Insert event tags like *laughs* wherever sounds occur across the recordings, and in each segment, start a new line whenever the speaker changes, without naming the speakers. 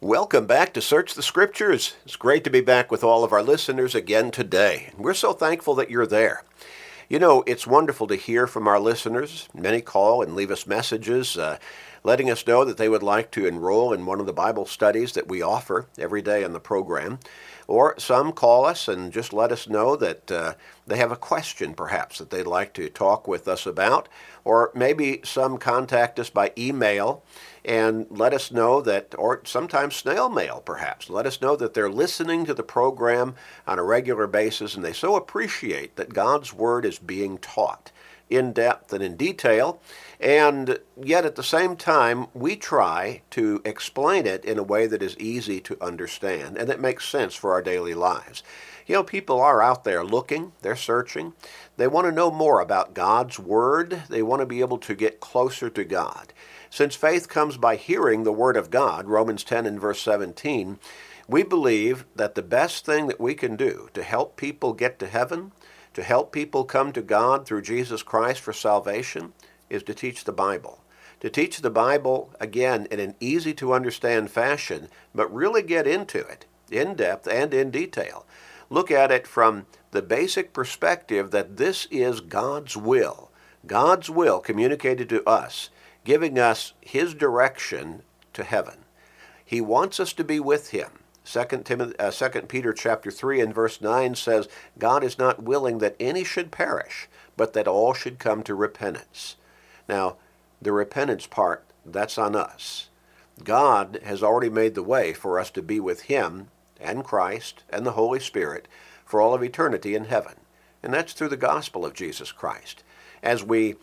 Welcome back to Search the Scriptures. It's great to be back with all of our listeners again today. We're so thankful that you're there. You know, it's wonderful to hear from our listeners. Many call and leave us messages uh, letting us know that they would like to enroll in one of the Bible studies that we offer every day on the program. Or some call us and just let us know that uh, they have a question, perhaps, that they'd like to talk with us about. Or maybe some contact us by email and let us know that, or sometimes snail mail perhaps, let us know that they're listening to the program on a regular basis and they so appreciate that God's Word is being taught in depth and in detail. And yet at the same time, we try to explain it in a way that is easy to understand and that makes sense for our daily lives. You know, people are out there looking, they're searching. They want to know more about God's Word. They want to be able to get closer to God. Since faith comes by hearing the Word of God, Romans 10 and verse 17, we believe that the best thing that we can do to help people get to heaven, to help people come to God through Jesus Christ for salvation, is to teach the Bible. To teach the Bible, again, in an easy to understand fashion, but really get into it in depth and in detail. Look at it from the basic perspective that this is God's will. God's will communicated to us giving us his direction to heaven. He wants us to be with him. 2, Timothy, uh, 2 Peter chapter 3 and verse 9 says, God is not willing that any should perish, but that all should come to repentance. Now, the repentance part, that's on us. God has already made the way for us to be with him and Christ and the Holy Spirit for all of eternity in heaven. And that's through the gospel of Jesus Christ. As we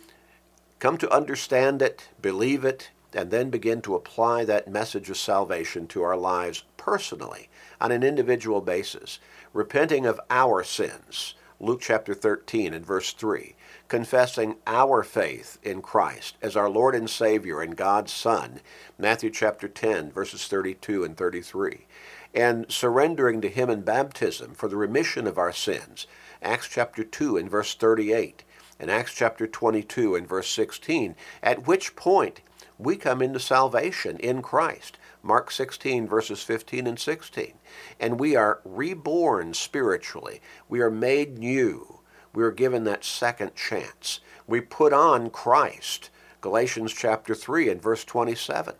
come to understand it, believe it, and then begin to apply that message of salvation to our lives personally on an individual basis, repenting of our sins. Luke chapter 13 and verse 3, confessing our faith in Christ as our Lord and Savior and God's Son. Matthew chapter 10 verses 32 and 33, and surrendering to Him in baptism for the remission of our sins. Acts chapter 2 and verse 38 in Acts chapter 22 and verse 16, at which point we come into salvation in Christ. Mark 16, verses 15 and 16. And we are reborn spiritually. We are made new. We are given that second chance. We put on Christ. Galatians chapter 3 and verse 27.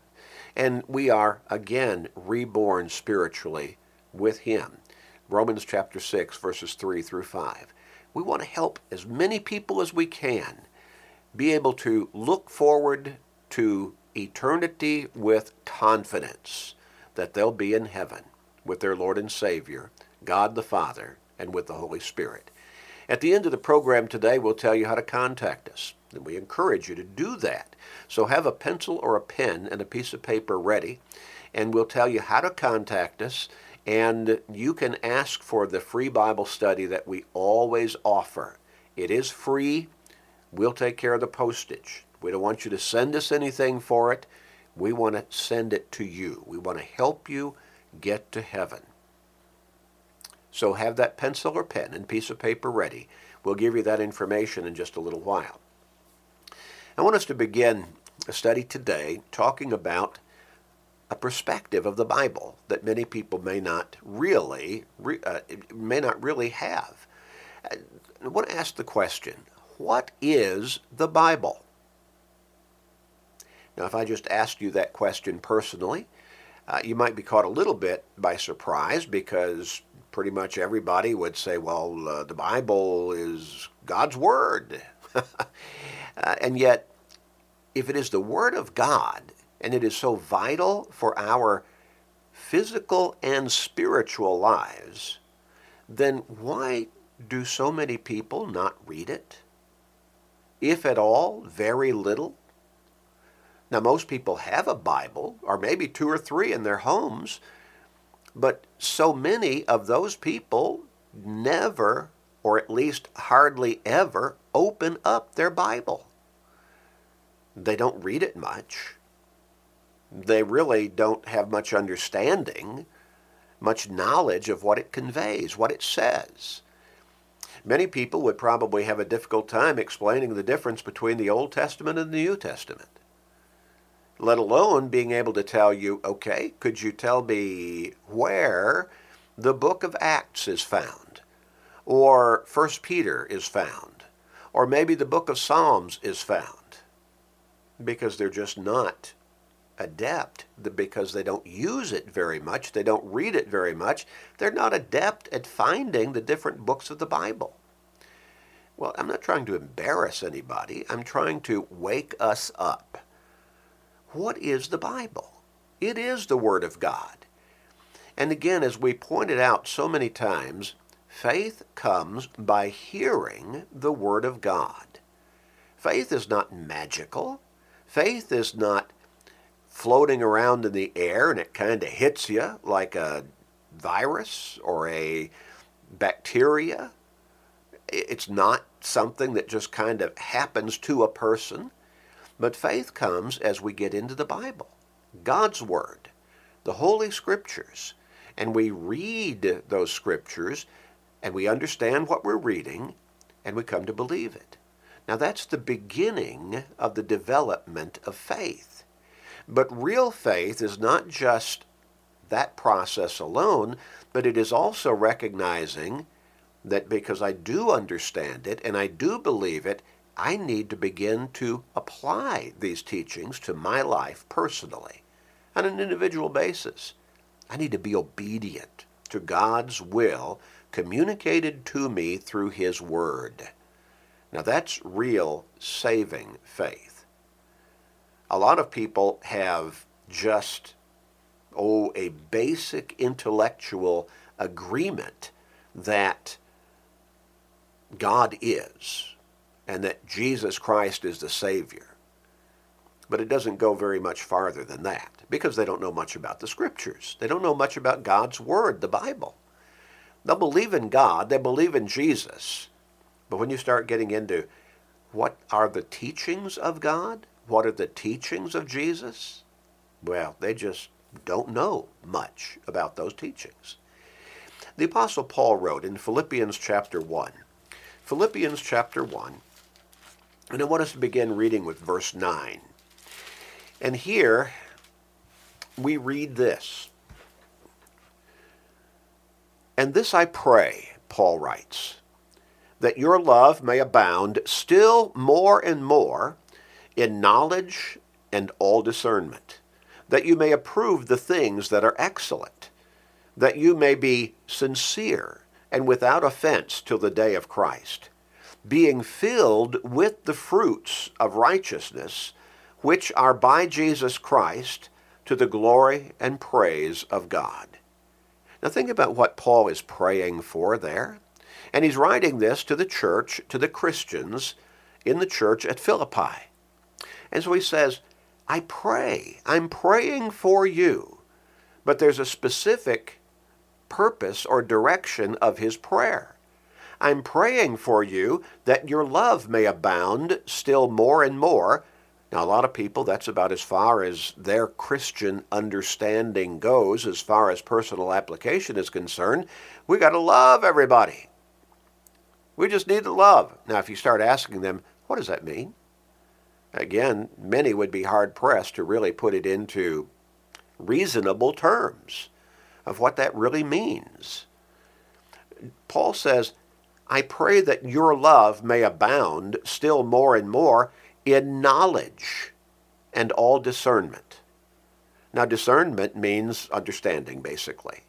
And we are again reborn spiritually with Him. Romans chapter 6, verses 3 through 5. We want to help as many people as we can be able to look forward to eternity with confidence that they'll be in heaven with their Lord and Savior, God the Father, and with the Holy Spirit. At the end of the program today, we'll tell you how to contact us, and we encourage you to do that. So have a pencil or a pen and a piece of paper ready, and we'll tell you how to contact us and you can ask for the free Bible study that we always offer. It is free. We'll take care of the postage. We don't want you to send us anything for it. We want to send it to you. We want to help you get to heaven. So have that pencil or pen and piece of paper ready. We'll give you that information in just a little while. I want us to begin a study today talking about a perspective of the Bible that many people may not really uh, may not really have. I want to ask the question: What is the Bible? Now, if I just asked you that question personally, uh, you might be caught a little bit by surprise because pretty much everybody would say, "Well, uh, the Bible is God's Word," *laughs* uh, and yet, if it is the Word of God and it is so vital for our physical and spiritual lives, then why do so many people not read it? If at all, very little. Now, most people have a Bible, or maybe two or three in their homes, but so many of those people never, or at least hardly ever, open up their Bible. They don't read it much they really don't have much understanding, much knowledge of what it conveys, what it says. Many people would probably have a difficult time explaining the difference between the Old Testament and the New Testament. let alone being able to tell you, okay, could you tell me where the book of Acts is found, or First Peter is found, or maybe the book of Psalms is found? Because they're just not adept because they don't use it very much, they don't read it very much, they're not adept at finding the different books of the Bible. Well, I'm not trying to embarrass anybody. I'm trying to wake us up. What is the Bible? It is the Word of God. And again, as we pointed out so many times, faith comes by hearing the Word of God. Faith is not magical. Faith is not floating around in the air and it kind of hits you like a virus or a bacteria it's not something that just kind of happens to a person, but faith comes as we get into the Bible, God's Word, the Holy Scriptures, and we read those Scriptures and we understand what we're reading and we come to believe it. Now that's the beginning of the development of faith. But real faith is not just that process alone, but it is also recognizing that because I do understand it and I do believe it, I need to begin to apply these teachings to my life personally on an individual basis. I need to be obedient to God's will communicated to me through His Word. Now that's real saving faith. A lot of people have just, oh, a basic intellectual agreement that God is and that Jesus Christ is the Savior. But it doesn't go very much farther than that because they don't know much about the Scriptures. They don't know much about God's Word, the Bible. They'll believe in God, they believe in Jesus. But when you start getting into what are the teachings of God, what are the teachings of Jesus, well, they just don't know much about those teachings. The Apostle Paul wrote in Philippians chapter 1 Philippians chapter 1. And I want us to begin reading with verse 9. And here we read this. And this I pray, Paul writes, that your love may abound still more and more in knowledge and all discernment, that you may approve the things that are excellent, that you may be sincere and without offense till the day of Christ, being filled with the fruits of righteousness, which are by Jesus Christ to the glory and praise of God. Now think about what Paul is praying for there. And he's writing this to the church, to the Christians in the church at Philippi. And so he says, I pray, I'm praying for you. But there's a specific purpose or direction of his prayer. I'm praying for you that your love may abound still more and more. Now, a lot of people, that's about as far as their Christian understanding goes, as far as personal application is concerned. We got to love everybody. We just need to love. Now, if you start asking them, what does that mean? Again, many would be hard pressed to really put it into reasonable terms of what that really means. Paul says, I pray that your love may abound still more and more in knowledge and all discernment. Now, discernment means understanding, basically.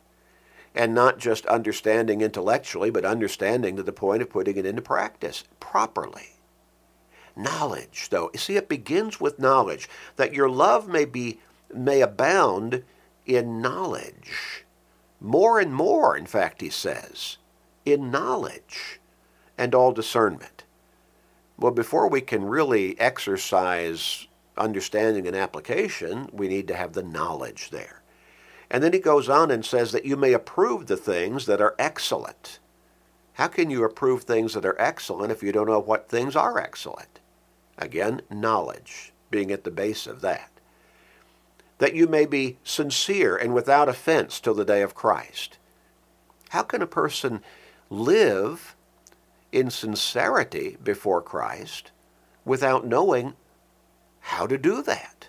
And not just understanding intellectually, but understanding to the point of putting it into practice properly. Knowledge, though, see, it begins with knowledge, that your love may be may abound in knowledge. More and more, in fact, he says, in knowledge and all discernment. Well, before we can really exercise understanding and application, we need to have the knowledge there. And then he goes on and says that you may approve the things that are excellent. How can you approve things that are excellent if you don't know what things are excellent? Again, knowledge being at the base of that that you may be sincere and without offense till the day of Christ. How can a person live in sincerity before Christ without knowing how to do that?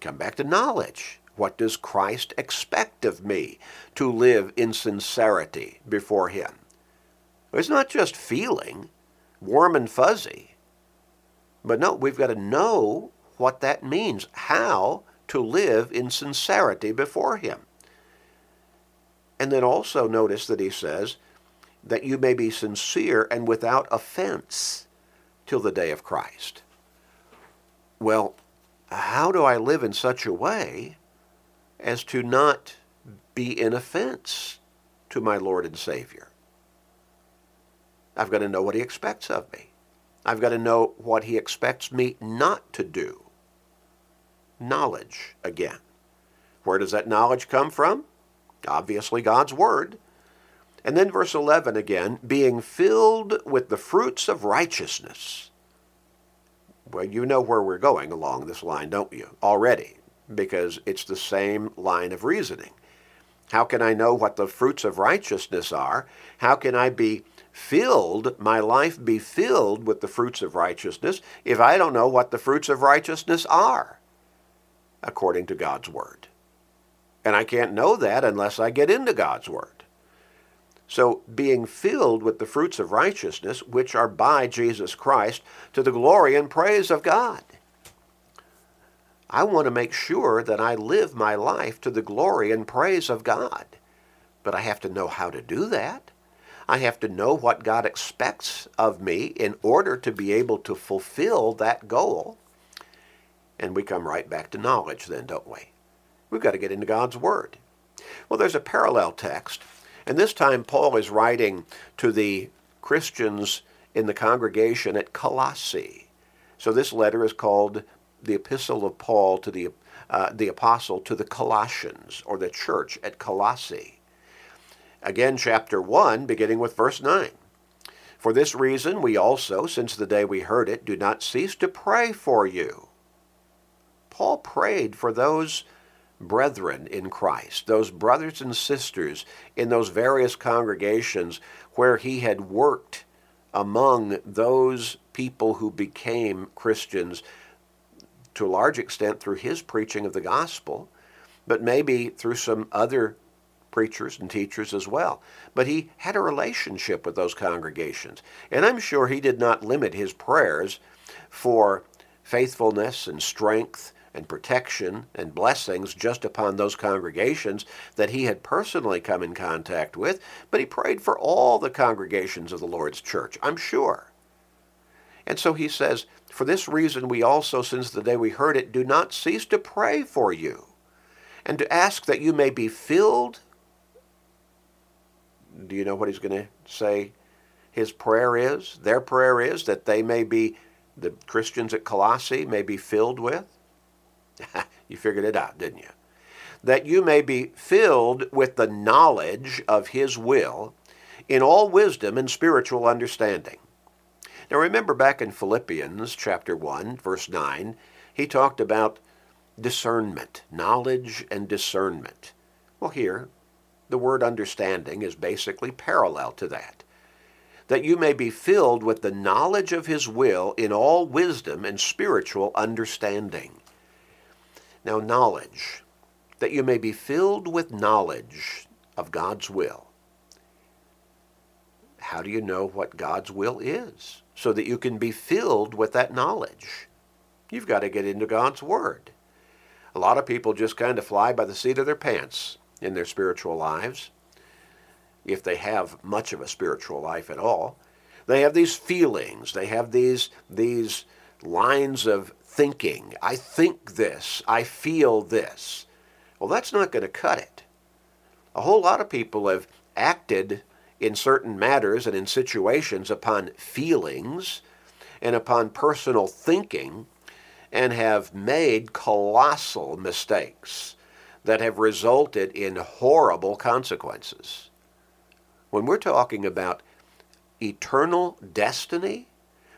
Come back to knowledge. What does Christ expect of me to live in sincerity before Him? It's not just feeling warm and fuzzy. But no, we've got to know what that means, how to live in sincerity before Him. And then also notice that He says that you may be sincere and without offense till the day of Christ. Well, how do I live in such a way as to not be in offense to my Lord and Savior? I've got to know what he expects of me. I've got to know what he expects me not to do. Knowledge again. Where does that knowledge come from? Obviously, God's Word. And then verse 11 again, being filled with the fruits of righteousness. Well, you know where we're going along this line, don't you? Already, because it's the same line of reasoning. How can I know what the fruits of righteousness are? How can I be filled, my life be filled with the fruits of righteousness, if I don't know what the fruits of righteousness are, according to God's Word? And I can't know that unless I get into God's Word. So, being filled with the fruits of righteousness, which are by Jesus Christ, to the glory and praise of God. I want to make sure that I live my life to the glory and praise of God. But I have to know how to do that. I have to know what God expects of me in order to be able to fulfill that goal. And we come right back to knowledge then, don't we? We've got to get into God's Word. Well, there's a parallel text, and this time Paul is writing to the Christians in the congregation at Colossae. So this letter is called the Epistle of Paul to the, uh, the Apostle to the Colossians, or the church at Colossae. Again, chapter 1, beginning with verse 9. For this reason, we also, since the day we heard it, do not cease to pray for you. Paul prayed for those brethren in Christ, those brothers and sisters in those various congregations where he had worked among those people who became Christians to a large extent through his preaching of the gospel, but maybe through some other preachers and teachers as well. But he had a relationship with those congregations. And I'm sure he did not limit his prayers for faithfulness and strength and protection and blessings just upon those congregations that he had personally come in contact with, but he prayed for all the congregations of the Lord's church, I'm sure. And so he says, For this reason we also, since the day we heard it, do not cease to pray for you, and to ask that you may be filled do you know what he's going to say his prayer is? Their prayer is that they may be, the Christians at Colossae may be filled with? *laughs* you figured it out, didn't you? That you may be filled with the knowledge of his will in all wisdom and spiritual understanding. Now remember back in Philippians chapter 1, verse 9, he talked about discernment, knowledge and discernment. Well, here, the word understanding is basically parallel to that. That you may be filled with the knowledge of his will in all wisdom and spiritual understanding. Now, knowledge. That you may be filled with knowledge of God's will. How do you know what God's will is? So that you can be filled with that knowledge. You've got to get into God's Word. A lot of people just kind of fly by the seat of their pants in their spiritual lives, if they have much of a spiritual life at all. They have these feelings, they have these, these lines of thinking. I think this, I feel this. Well, that's not going to cut it. A whole lot of people have acted in certain matters and in situations upon feelings and upon personal thinking and have made colossal mistakes that have resulted in horrible consequences. When we're talking about eternal destiny,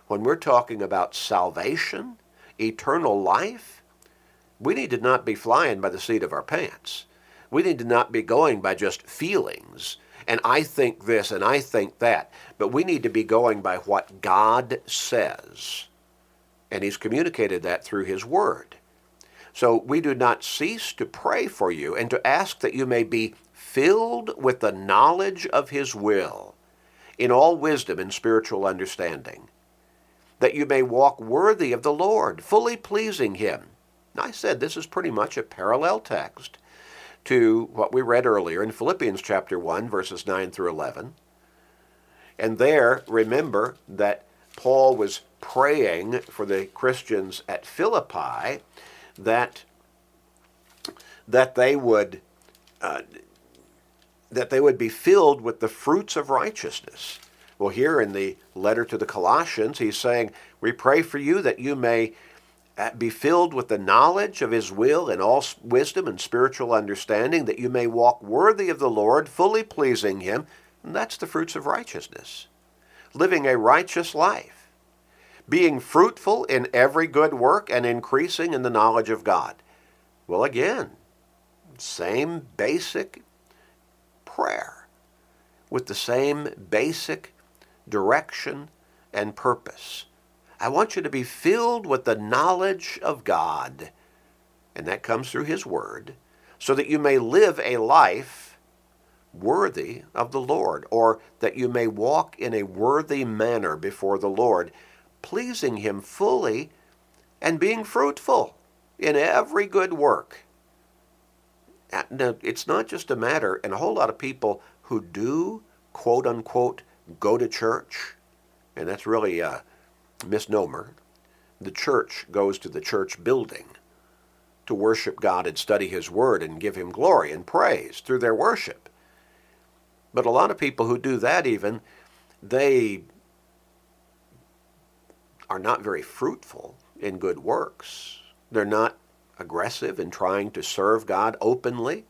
when we're talking about salvation, eternal life, we need to not be flying by the seat of our pants. We need to not be going by just feelings and I think this and I think that, but we need to be going by what God says. And He's communicated that through His Word. So we do not cease to pray for you and to ask that you may be filled with the knowledge of his will in all wisdom and spiritual understanding, that you may walk worthy of the Lord, fully pleasing him. I said this is pretty much a parallel text to what we read earlier in Philippians chapter 1, verses 9 through 11. And there, remember that Paul was praying for the Christians at Philippi that, that they would uh, that they would be filled with the fruits of righteousness. Well, here in the letter to the Colossians, he's saying, We pray for you that you may uh, be filled with the knowledge of his will and all wisdom and spiritual understanding, that you may walk worthy of the Lord, fully pleasing him. And that's the fruits of righteousness. Living a righteous life, being fruitful in every good work, and increasing in the knowledge of God. Well, again, same basic prayer with the same basic direction and purpose. I want you to be filled with the knowledge of God, and that comes through His Word, so that you may live a life worthy of the Lord, or that you may walk in a worthy manner before the Lord, pleasing Him fully and being fruitful in every good work uh, now, it's not just a matter, and a whole lot of people who do, quote unquote, go to church, and that's really a misnomer. The church goes to the church building to worship God and study His Word and give Him glory and praise through their worship. But a lot of people who do that, even, they are not very fruitful in good works. They're not aggressive in trying to serve God openly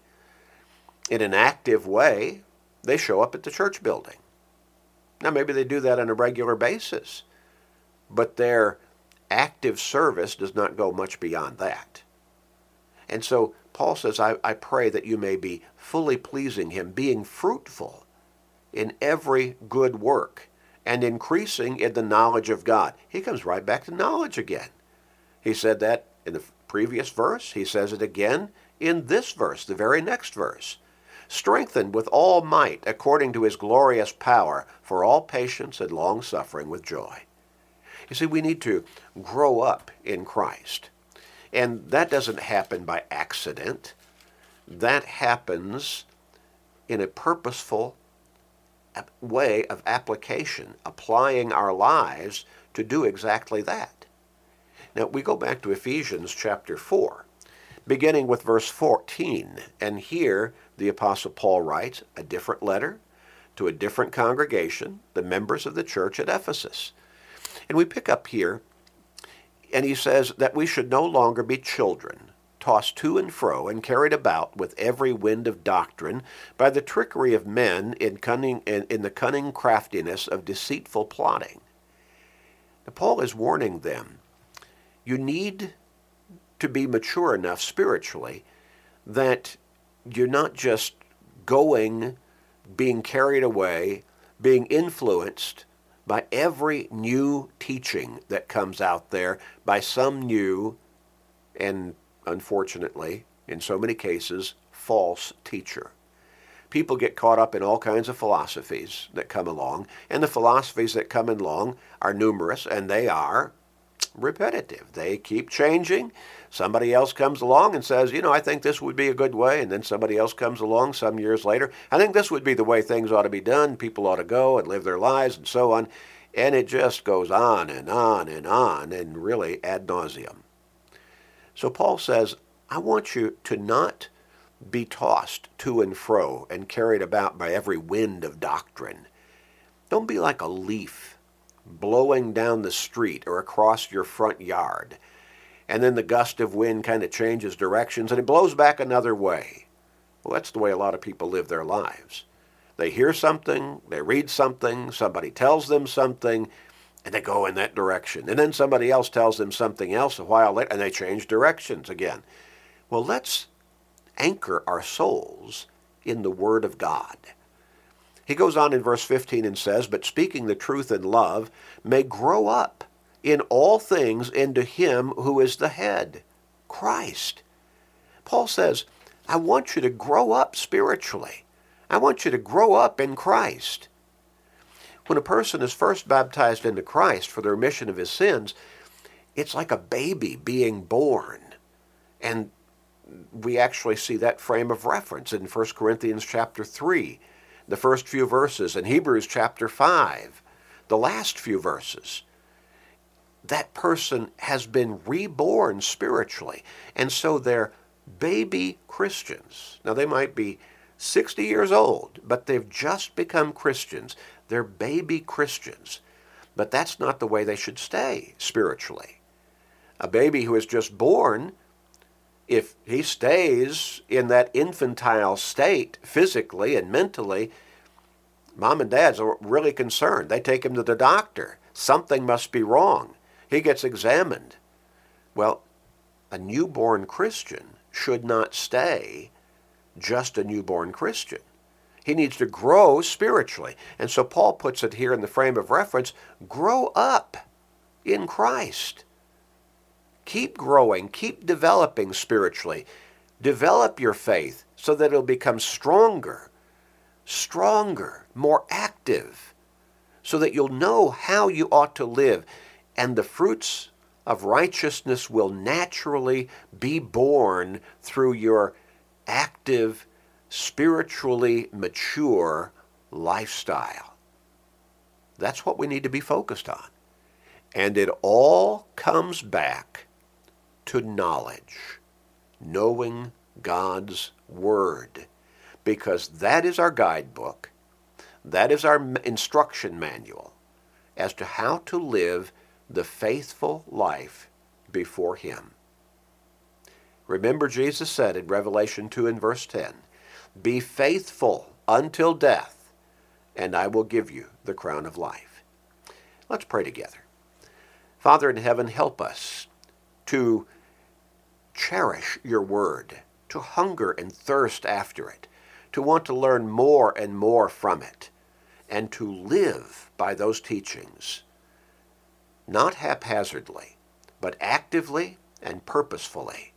in an active way, they show up at the church building. Now, maybe they do that on a regular basis, but their active service does not go much beyond that. And so Paul says, I, I pray that you may be fully pleasing him, being fruitful in every good work and increasing in the knowledge of God. He comes right back to knowledge again. He said that in the previous verse. He says it again in this verse, the very next verse. Strengthened with all might according to his glorious power for all patience and long suffering with joy. You see, we need to grow up in Christ. And that doesn't happen by accident. That happens in a purposeful way of application, applying our lives to do exactly that. Now we go back to Ephesians chapter 4, beginning with verse 14. And here the Apostle Paul writes a different letter to a different congregation, the members of the church at Ephesus. And we pick up here, and he says that we should no longer be children, tossed to and fro and carried about with every wind of doctrine by the trickery of men in, cunning, in, in the cunning craftiness of deceitful plotting. Now, Paul is warning them you need to be mature enough spiritually that you're not just going, being carried away, being influenced by every new teaching that comes out there by some new and unfortunately, in so many cases, false teacher. People get caught up in all kinds of philosophies that come along, and the philosophies that come along are numerous, and they are repetitive. They keep changing. Somebody else comes along and says, you know, I think this would be a good way. And then somebody else comes along some years later. I think this would be the way things ought to be done. People ought to go and live their lives and so on. And it just goes on and on and on and really ad nauseum. So Paul says, I want you to not be tossed to and fro and carried about by every wind of doctrine. Don't be like a leaf blowing down the street or across your front yard. And then the gust of wind kind of changes directions and it blows back another way. Well, that's the way a lot of people live their lives. They hear something, they read something, somebody tells them something, and they go in that direction. And then somebody else tells them something else a while later, and they change directions again. Well, let's anchor our souls in the Word of God. He goes on in verse 15 and says, But speaking the truth in love may grow up in all things into him who is the head, Christ. Paul says, I want you to grow up spiritually. I want you to grow up in Christ. When a person is first baptized into Christ for the remission of his sins, it's like a baby being born. And we actually see that frame of reference in 1 Corinthians chapter 3, the first few verses, in Hebrews chapter 5, the last few verses. That person has been reborn spiritually. And so they're baby Christians. Now, they might be 60 years old, but they've just become Christians. They're baby Christians. But that's not the way they should stay spiritually. A baby who is just born, if he stays in that infantile state physically and mentally, mom and dad's are really concerned. They take him to the doctor. Something must be wrong. He gets examined. Well, a newborn Christian should not stay just a newborn Christian. He needs to grow spiritually. And so Paul puts it here in the frame of reference grow up in Christ. Keep growing, keep developing spiritually. Develop your faith so that it'll become stronger, stronger, more active, so that you'll know how you ought to live. And the fruits of righteousness will naturally be born through your active, spiritually mature lifestyle. That's what we need to be focused on. And it all comes back to knowledge, knowing God's Word, because that is our guidebook, that is our instruction manual as to how to live the faithful life before Him. Remember, Jesus said in Revelation 2 and verse 10, Be faithful until death, and I will give you the crown of life. Let's pray together. Father in heaven, help us to cherish your word, to hunger and thirst after it, to want to learn more and more from it, and to live by those teachings not haphazardly, but actively and purposefully.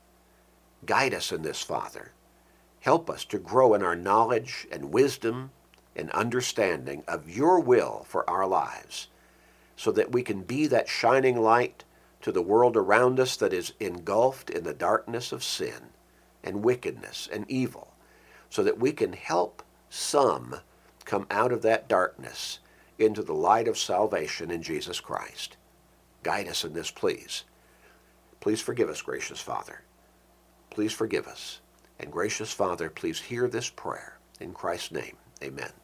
Guide us in this, Father. Help us to grow in our knowledge and wisdom and understanding of your will for our lives, so that we can be that shining light to the world around us that is engulfed in the darkness of sin and wickedness and evil, so that we can help some come out of that darkness into the light of salvation in Jesus Christ. Guide us in this, please. Please forgive us, gracious Father. Please forgive us. And gracious Father, please hear this prayer. In Christ's name, amen.